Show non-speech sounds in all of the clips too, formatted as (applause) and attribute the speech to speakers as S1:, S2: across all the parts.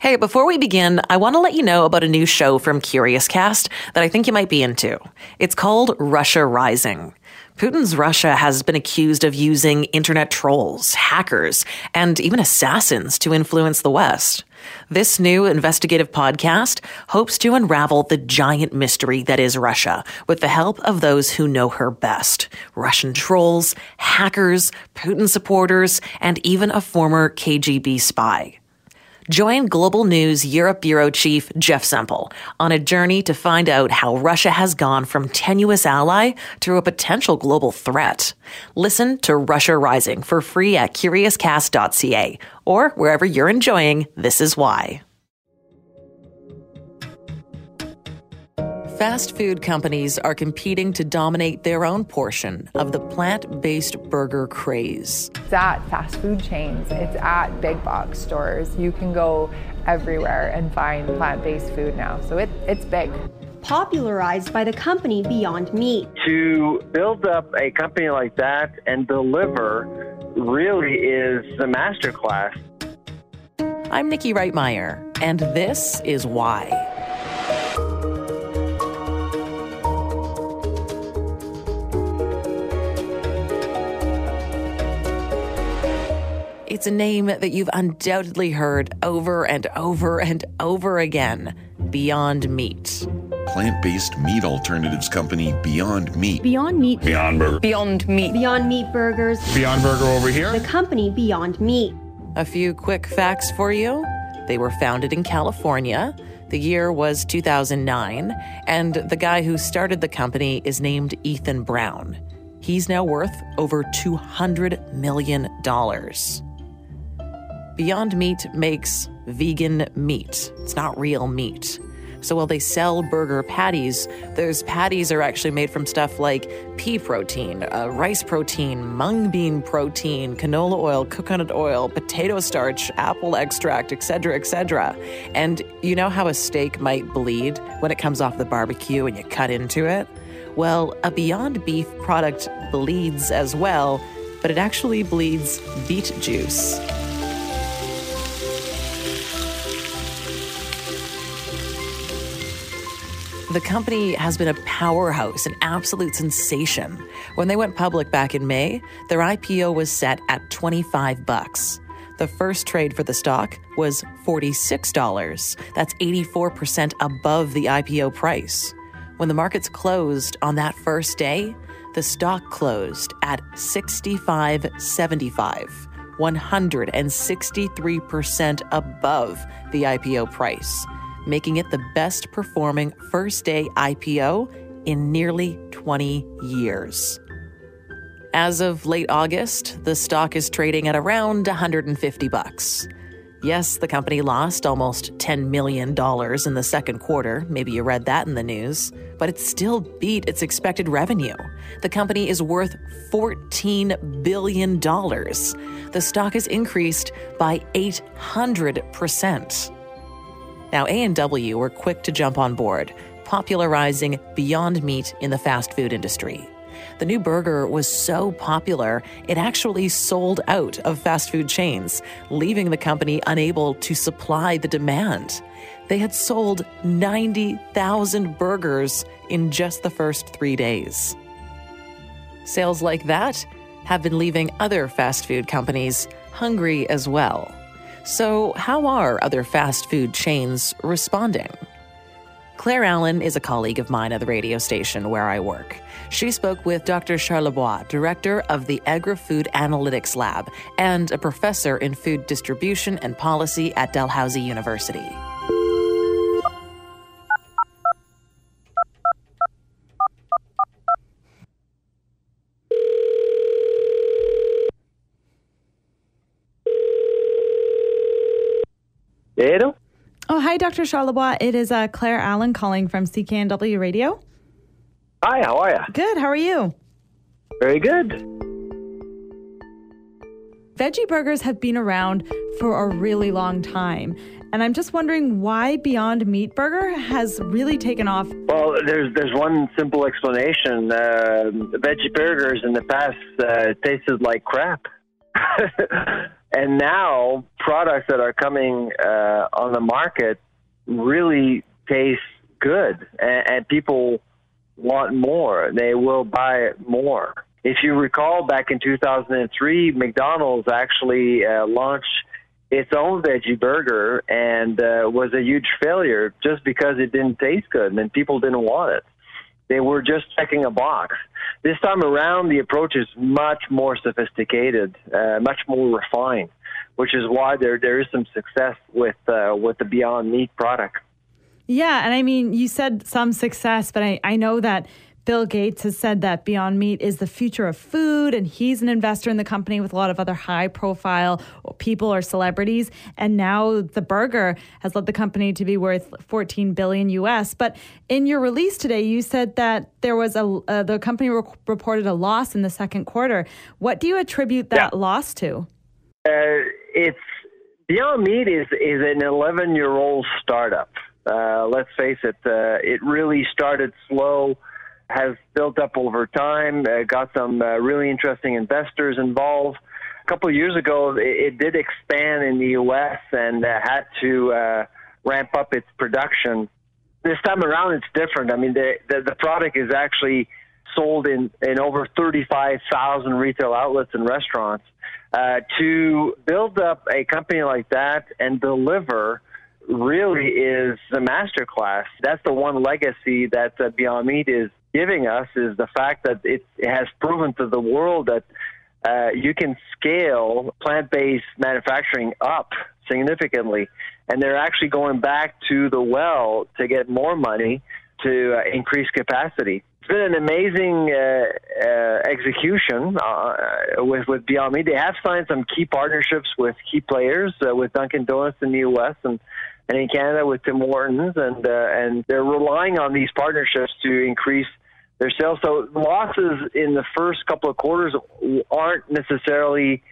S1: Hey, before we begin, I want to let you know about a new show from Curious Cast that I think you might be into. It's called Russia Rising. Putin's Russia has been accused of using internet trolls, hackers, and even assassins to influence the West. This new investigative podcast hopes to unravel the giant mystery that is Russia with the help of those who know her best Russian trolls, hackers, Putin supporters, and even a former KGB spy. Join Global News Europe Bureau Chief Jeff Semple on a journey to find out how Russia has gone from tenuous ally to a potential global threat. Listen to Russia Rising for free at curiouscast.ca or wherever you're enjoying This Is Why. Fast food companies are competing to dominate their own portion of the plant based burger craze.
S2: It's at fast food chains, it's at big box stores. You can go everywhere and find plant based food now. So it, it's big.
S3: Popularized by the company Beyond Meat.
S4: To build up a company like that and deliver really is a masterclass.
S1: I'm Nikki Reitmeyer, and this is why. It's a name that you've undoubtedly heard over and over and over again Beyond Meat.
S5: Plant based meat alternatives company Beyond Meat.
S3: Beyond Meat.
S6: Beyond Burger.
S7: Beyond Meat.
S3: Beyond Meat Burgers.
S6: Beyond Burger over here.
S3: The company Beyond Meat.
S1: A few quick facts for you. They were founded in California. The year was 2009, and the guy who started the company is named Ethan Brown. He's now worth over $200 million. Beyond Meat makes vegan meat. It's not real meat. So while they sell burger patties, those patties are actually made from stuff like pea protein, uh, rice protein, mung bean protein, canola oil, coconut oil, potato starch, apple extract, etc., etc. And you know how a steak might bleed when it comes off the barbecue and you cut into it? Well, a Beyond Beef product bleeds as well, but it actually bleeds beet juice. The company has been a powerhouse, an absolute sensation. When they went public back in May, their IPO was set at 25 bucks. The first trade for the stock was $46. That's 84% above the IPO price. When the markets closed on that first day, the stock closed at 65.75, 163% above the IPO price making it the best performing first day IPO in nearly 20 years. As of late August, the stock is trading at around 150 bucks. Yes, the company lost almost $10 million in the second quarter. Maybe you read that in the news. But it still beat its expected revenue. The company is worth $14 billion. The stock has increased by 800%. Now, A&W were quick to jump on board, popularizing Beyond Meat in the fast food industry. The new burger was so popular, it actually sold out of fast food chains, leaving the company unable to supply the demand. They had sold 90,000 burgers in just the first three days. Sales like that have been leaving other fast food companies hungry as well. So, how are other fast food chains responding? Claire Allen is a colleague of mine at the radio station where I work. She spoke with Dr. Charlebois, director of the Agri Food Analytics Lab and a professor in food distribution and policy at Dalhousie University.
S4: Hello?
S8: Oh, hi, Dr. Charlebois. It is uh, Claire Allen calling from CKNW Radio.
S4: Hi, how are you?
S8: Good. How are you?
S4: Very good.
S8: Veggie burgers have been around for a really long time. And I'm just wondering why Beyond Meat Burger has really taken off.
S4: Well, there's there's one simple explanation. Uh, veggie burgers in the past uh, tasted like crap. (laughs) And now products that are coming uh, on the market really taste good, and, and people want more. They will buy more. If you recall, back in 2003, McDonald's actually uh, launched its own veggie burger and uh, was a huge failure just because it didn't taste good and people didn't want it. They were just checking a box. This time around, the approach is much more sophisticated, uh, much more refined, which is why there there is some success with uh, with the Beyond Meat product.
S8: Yeah, and I mean, you said some success, but I, I know that Bill Gates has said that Beyond Meat is the future of food, and he's an investor in the company with a lot of other high profile people or celebrities. And now the burger has led the company to be worth 14 billion US. But in your release today, you said that there was a uh, the company re- reported a loss in the second quarter. What do you attribute that
S4: Yeah.
S8: loss to?
S4: Uh, it's Beyond Meat is is an 11 year old startup. Uh, let's face it, uh, it really started slow, has built up over time, uh, got some uh, really interesting investors involved. A couple of years ago, it, it did expand in the U.S. and uh, had to uh, ramp up its production. This time around, it's different. I mean, the the, the product is actually sold in, in over 35,000 retail outlets and restaurants. Uh, to build up a company like that and deliver really is a masterclass. That's the one legacy that uh, Beyond Meat is giving us is the fact that it, has proven to the world that uh, you can scale plant-based manufacturing up significantly, and they're actually going back to the well to get more money to uh, increase capacity. It's been an amazing uh, uh, execution uh, with with Beyond Meat. They have signed some key partnerships with key players, uh, with Dunkin' Donuts in the U.S. and and in Canada with Tim Hortons, and uh, and they're relying on these partnerships to increase their sales. So losses in the first couple of quarters aren't necessarily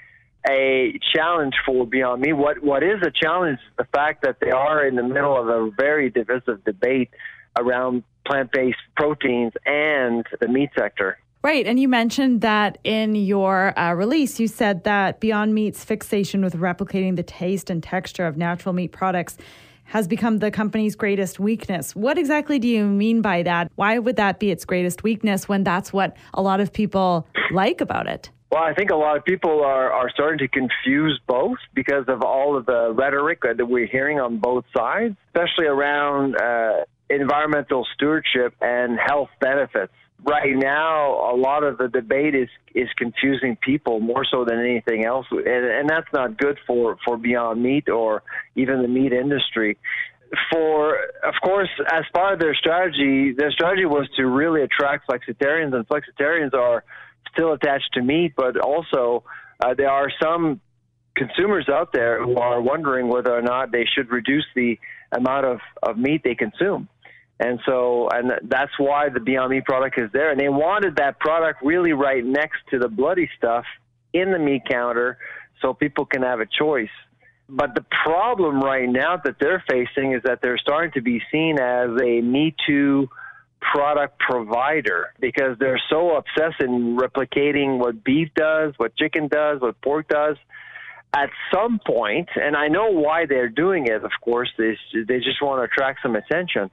S4: a challenge for Beyond Meat. What what is a challenge is the fact that they are in the middle of a very divisive debate around plant-based proteins and the meat sector.
S8: Right. And you mentioned that in your uh, release, you said that Beyond Meat's fixation with replicating the taste and texture of natural meat products has become the company's greatest weakness. What exactly do you mean by that? Why would that be its greatest weakness when that's what a lot of people like about it?
S4: Well, I think a lot of people are, are starting to confuse both because of all of the rhetoric that we're hearing on both sides, especially around uh, environmental stewardship and health benefits. Right now, a lot of the debate is is confusing people more so than anything else, and, and that's not good for for Beyond Meat or even the meat industry. For of course, as part of their strategy, their strategy was to really attract flexitarians, and flexitarians are still attached to meat, but also uh, there are some consumers out there who are wondering whether or not they should reduce the amount of, of meat they consume. And so, and that's why the Beyond Meat product is there. And they wanted that product really right next to the bloody stuff in the meat counter so people can have a choice. But the problem right now that they're facing is that they're starting to be seen as a Me Too product provider because they're so obsessed in replicating what beef does, what chicken does, what pork does. At some point, and I know why they're doing it, of course, they, they just want to attract some attention.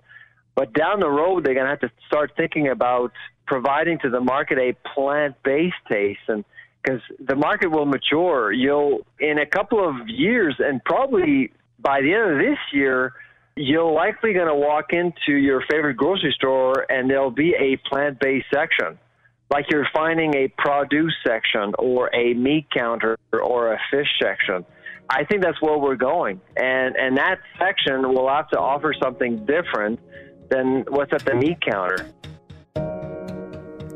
S4: But down the road, they're going to have to start thinking about providing to the market a plant-based taste, and because the market will mature, you'll in a couple of years, and probably by the end of this year, you're likely going to walk into your favorite grocery store, and there'll be a plant-based section, like you're finding a produce section or a meat counter or a fish section. I think that's where we're going, and and that section will have to offer something different than what's at the meat counter.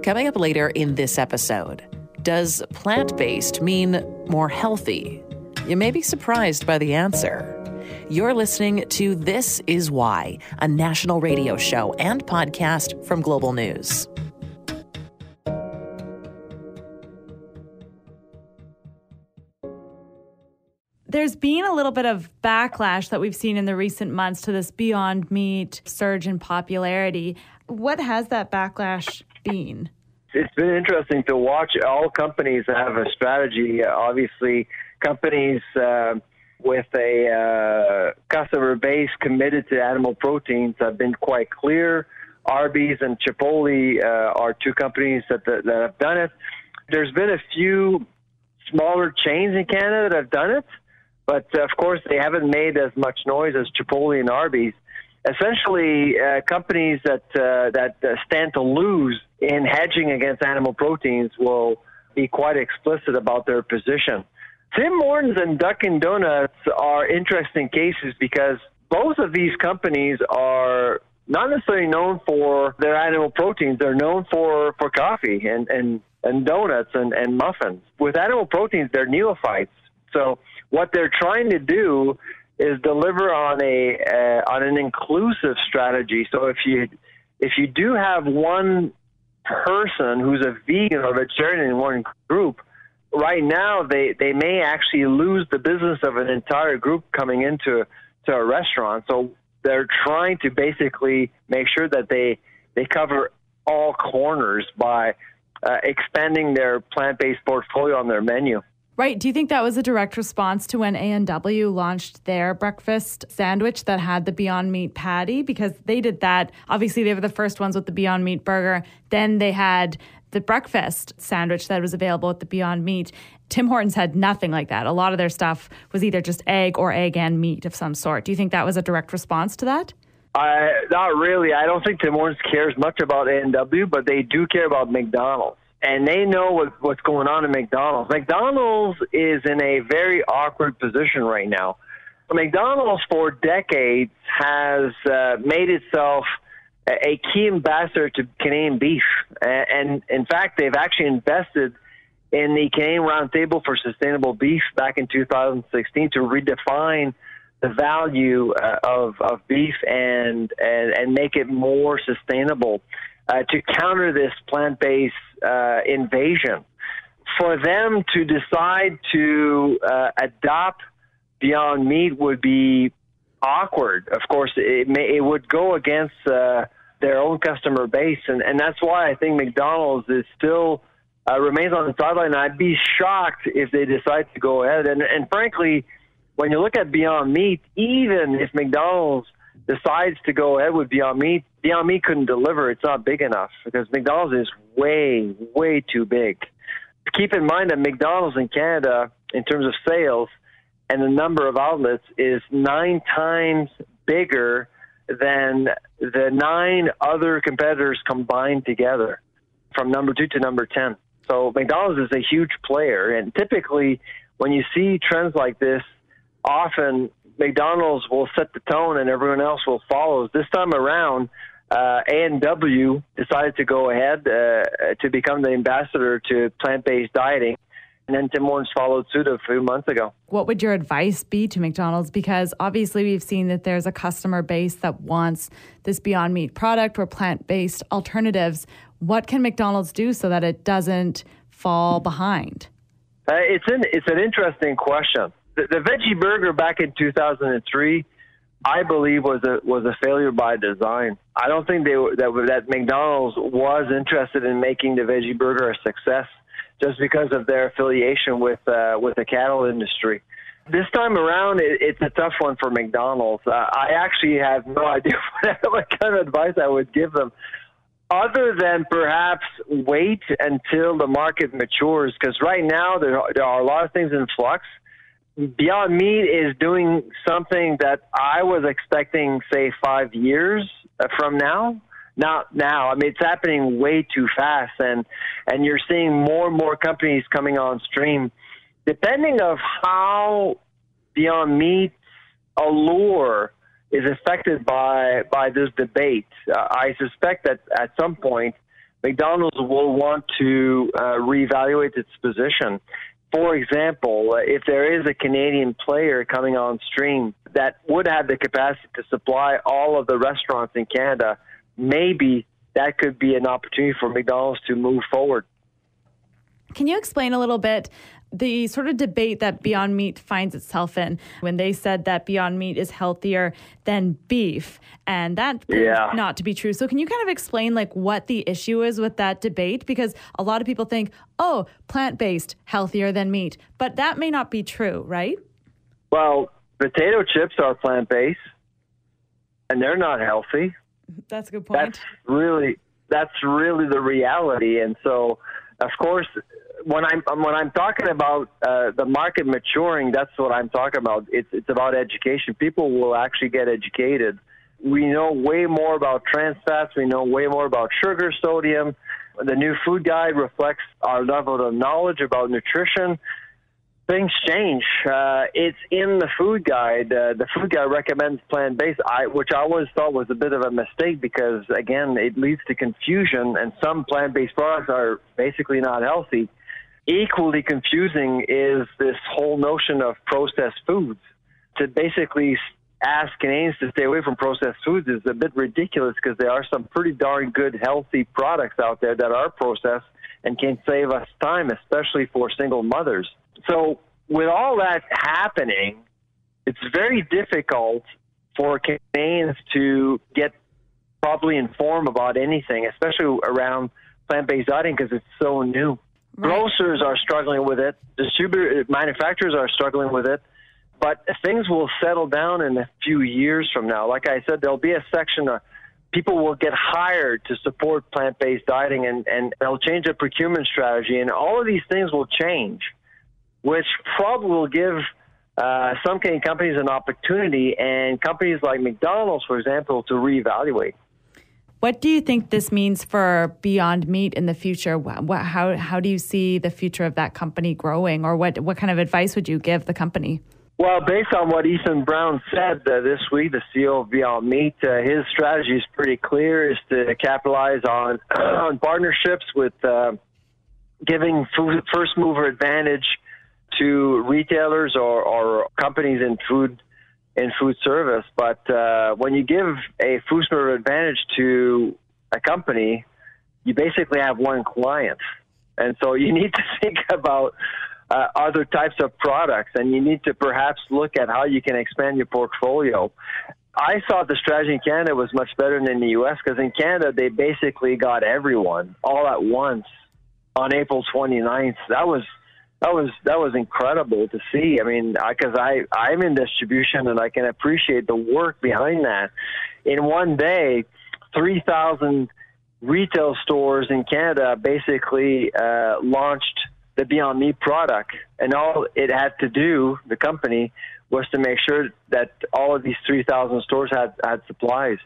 S1: Coming up later in this episode, does plant based mean more healthy? You may be surprised by the answer. You're listening to This Is Why, a national radio show and podcast from Global News.
S8: There's been a little bit of backlash that we've seen in the recent months to this Beyond Meat surge in popularity. What has that backlash been?
S4: It's been interesting to watch. All companies have a strategy. Obviously, companies uh, with a uh, customer base committed to animal proteins have been quite clear. Arby's and Chipotle uh, are two companies that, that, that have done it. There's been a few smaller chains in Canada that have done it, but uh, of course they haven't made as much noise as Chipotle and Arby's. Essentially, uh, companies that uh, that uh, stand to lose in hedging against animal proteins will be quite explicit about their position. Tim Hortons and Dunkin' Donuts are interesting cases because both of these companies are not necessarily known for their animal proteins. They're known for, for coffee and, and, and donuts and, and muffins. With animal proteins, they're neophytes. So what they're trying to do is deliver on a uh, on an inclusive strategy. So if you if you do have one person who's a vegan or vegetarian in one group, right now they, they may actually lose the business of an entire group coming into to a restaurant. So they're trying to basically make sure that they they cover all corners by uh, expanding their plant-based portfolio on their menu.
S8: Right. Do you think that was a direct response to when A&W launched their breakfast sandwich that had the Beyond Meat patty? Because they did that. Obviously, they were the first ones with the Beyond Meat burger. Then they had the breakfast sandwich that was available at the Beyond Meat. Tim Hortons had nothing like that. A lot of their stuff was either just egg or egg and meat of some sort. Do you think that was a direct response to that?
S4: Uh, not really. I don't think Tim Hortons cares much about A&W, but they do care about McDonald's and they know what, what's going on in McDonald's. McDonald's is in a very awkward position right now. McDonald's for decades has uh, made itself a key ambassador to Canadian beef, and, in fact, they've actually invested in the Canadian Roundtable for Sustainable Beef back in 2016 to redefine the value uh, of of beef and and and make it more sustainable uh, to counter this plant based uh, invasion. For them to decide to uh, adopt Beyond Meat would be awkward. Of course, it may, it would go against uh, their own customer base, and and that's why I think McDonald's is still uh, remains on the sideline. I'd be shocked if they decide to go ahead. And and frankly, when you look at Beyond Meat, even if McDonald's decides to go ahead with Beyond Meat, Beyond Meat couldn't deliver. It's not big enough because McDonald's is way, way too big. Keep in mind that McDonald's in Canada, in terms of sales and the number of outlets, is nine times bigger than the nine other competitors combined together from number two to number 10. So McDonald's is a huge player. And typically, when you see trends like this, often McDonald's will set the tone and everyone else will follow. This time around, uh, A&W decided to go ahead uh, to become the ambassador to plant-based dieting. And then Tim Hortons followed suit a few months ago.
S8: What would your advice be to McDonald's? Because obviously, we've seen that there's a customer base that wants this Beyond Meat product or plant based alternatives. What can McDonald's do so that it doesn't fall behind?
S4: Uh, it's, an, it's an interesting question the, the veggie burger back in 2003, I believe was a was a failure by design. I don't think they that that McDonald's was interested in making the veggie burger a success just because of their affiliation with uh, with the cattle industry. This time around, it, it's a tough one for McDonald's. Uh, I actually have no (laughs) idea what, (laughs) what kind of advice I would give them, other than perhaps wait until the market matures. Because right now there there are a lot of things in flux. Beyond Meat is doing something that I was expecting, say, five years from now. Not now. I mean, it's happening way too fast, and and you're seeing more and more companies coming on stream. Depending of how Beyond Meat's allure is affected by by this debate, uh, I suspect that at some point McDonald's will want to uh, reevaluate its position for example, uh, if there is a Canadian player coming on stream that would have the capacity to supply all of the restaurants in Canada, maybe that could be an opportunity for McDonald's to move forward.
S8: Can you explain a little bit the sort of debate that Beyond Meat finds itself in when they said that Beyond Meat is healthier than beef, and that proved
S4: Yeah.
S8: not to be true. So, can you kind of explain like what the issue is with that debate? Because a lot of people think, oh, plant based healthier than meat, but that may not be true, right?
S4: Well, potato chips are plant based, and they're not healthy.
S8: That's a good point.
S4: That's really that's really the reality. And so, of course, when I'm when I'm talking about uh, the market maturing, that's what I'm talking about. It's it's about education. People will actually get educated. We know way more about trans fats. We know way more about sugar, sodium. The new food guide reflects our level of knowledge about nutrition things change. Uh, it's in the food guide. Uh, the food guide recommends plant based, I, which I always thought was a bit of a mistake because, again, it leads to confusion, and some plant based products are basically not healthy. Equally confusing is this whole notion of processed foods. To basically ask Canadians to stay away from processed foods is a bit ridiculous because there are some pretty darn good, healthy products out there that are processed and can save us time, especially for single mothers. So, with all that happening, it's very difficult for Canadians to get properly informed about anything, especially around plant-based dieting because it's so new. Grocers are struggling with it. Distributor manufacturers are struggling with it. But things will settle down in a few years from now. Like I said, there'll be a section of people will get hired to support plant-based dieting, and and they'll change their procurement strategy, and all of these things will change which probably will give uh, some companies an opportunity and companies like McDonald's, for example, to reevaluate.
S8: What do you think this means for Beyond Meat in the future? Wha- wha- how how do you see the future of that company growing, or what what kind of advice would you give the company?
S4: Well, based on what Ethan Brown said uh, this week, the CEO of Beyond Meat, uh, his strategy is pretty clear: is to capitalize on (clears throat) on partnerships with uh, giving food, first mover advantage to retailers or, or companies in food in food service. But uh, when you give a food mover advantage to a company, you basically have one client, and so you (laughs) need to think about uh, other types of products, and you need to perhaps look at how you can expand your portfolio. I thought the strategy in Canada was much better than in the U.S. because in Canada they basically got everyone all at once on April 29th. That was that was that was incredible to see. I mean, because I, I I'm in distribution and I can appreciate the work behind that. In one day, three thousand retail stores in Canada basically uh, launched the Beyond Meat product, and all it had to do, the company, was to make sure that all of these three thousand stores had had supplies.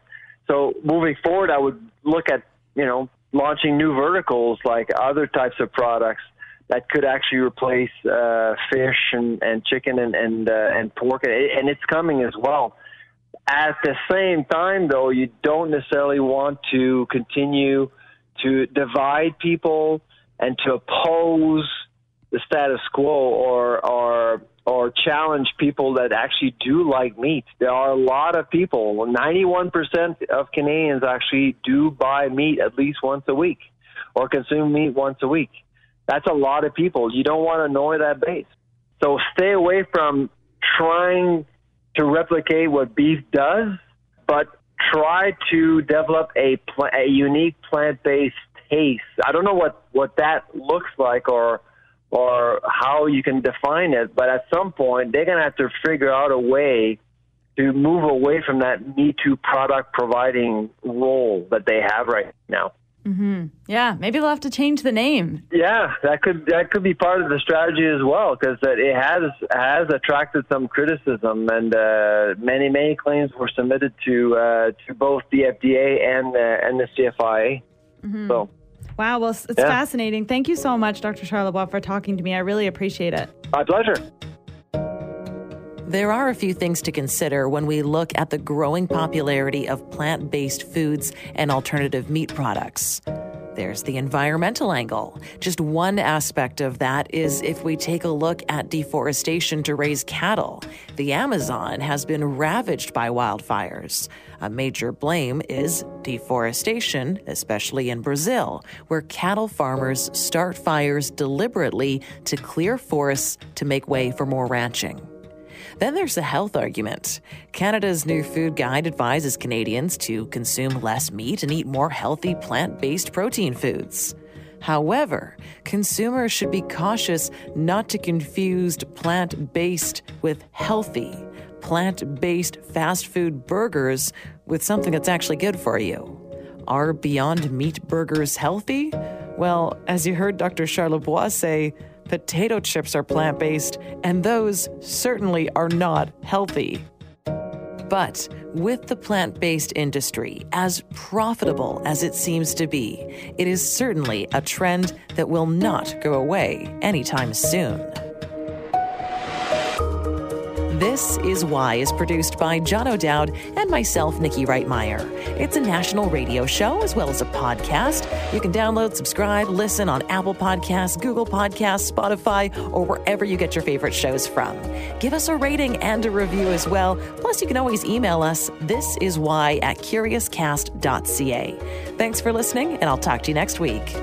S4: So moving forward, I would look at you know launching new verticals like other types of products that could actually replace uh, fish and, and chicken and and, uh, and pork, and it's coming as well. At the same time, though, you don't necessarily want to continue to divide people and to oppose the status quo or or or challenge people that actually do like meat. There are a lot of people. 91% of Canadians actually do buy meat at least once a week or consume meat once a week. That's a lot of people. You don't want to annoy that base. So stay away from trying to replicate what beef does, but try to develop a, pl- a unique plant-based taste. I don't know what, what that looks like or or how you can define it, but at some point they're going to have to figure out a way to move away from that Me Too product providing role that they have right now.
S8: Yeah, maybe they'll have to change the name.
S4: Yeah, that could that could be part of the strategy as well because it has has attracted some criticism and uh, many many claims were submitted to uh, to both the FDA and uh, and the CFIA. So
S8: Wow, well, it's it's
S4: Yeah.
S8: fascinating. Thank you so much, Dr. Charlebois, for talking to me. I really appreciate it.
S4: my pleasure.
S1: There are a few things to consider when we look at the growing popularity of plant based foods and alternative meat products. There's the environmental angle. Just one aspect of that is if we take a look at deforestation to raise cattle. The Amazon has been ravaged by wildfires. A major blame is deforestation, especially in Brazil, where cattle farmers start fires deliberately to clear forests to make way for more ranching. Then there's the health argument. Canada's new food guide advises Canadians to consume less meat and eat more healthy plant based protein foods. However, consumers should be cautious not to confuse plant based with healthy. Plant based fast food burgers with something that's actually good for you. Are Beyond Meat burgers healthy? Well, as you heard Dr. Charlebois say, potato chips are plant based, and those certainly are not healthy. But with the plant based industry as profitable as it seems to be, it is certainly a trend that will not go away anytime soon. This is Why is produced by John O'Dowd and myself, Nikki Reitmeyer. It's a national radio show as well as a podcast. You can download, subscribe, listen on Apple Podcasts, Google Podcasts, Spotify, or wherever you get your favorite shows from. Give us a rating and a review as well. Plus, you can always email us. This is why at curiouscast.ca. Thanks for listening, and I'll talk to you next week.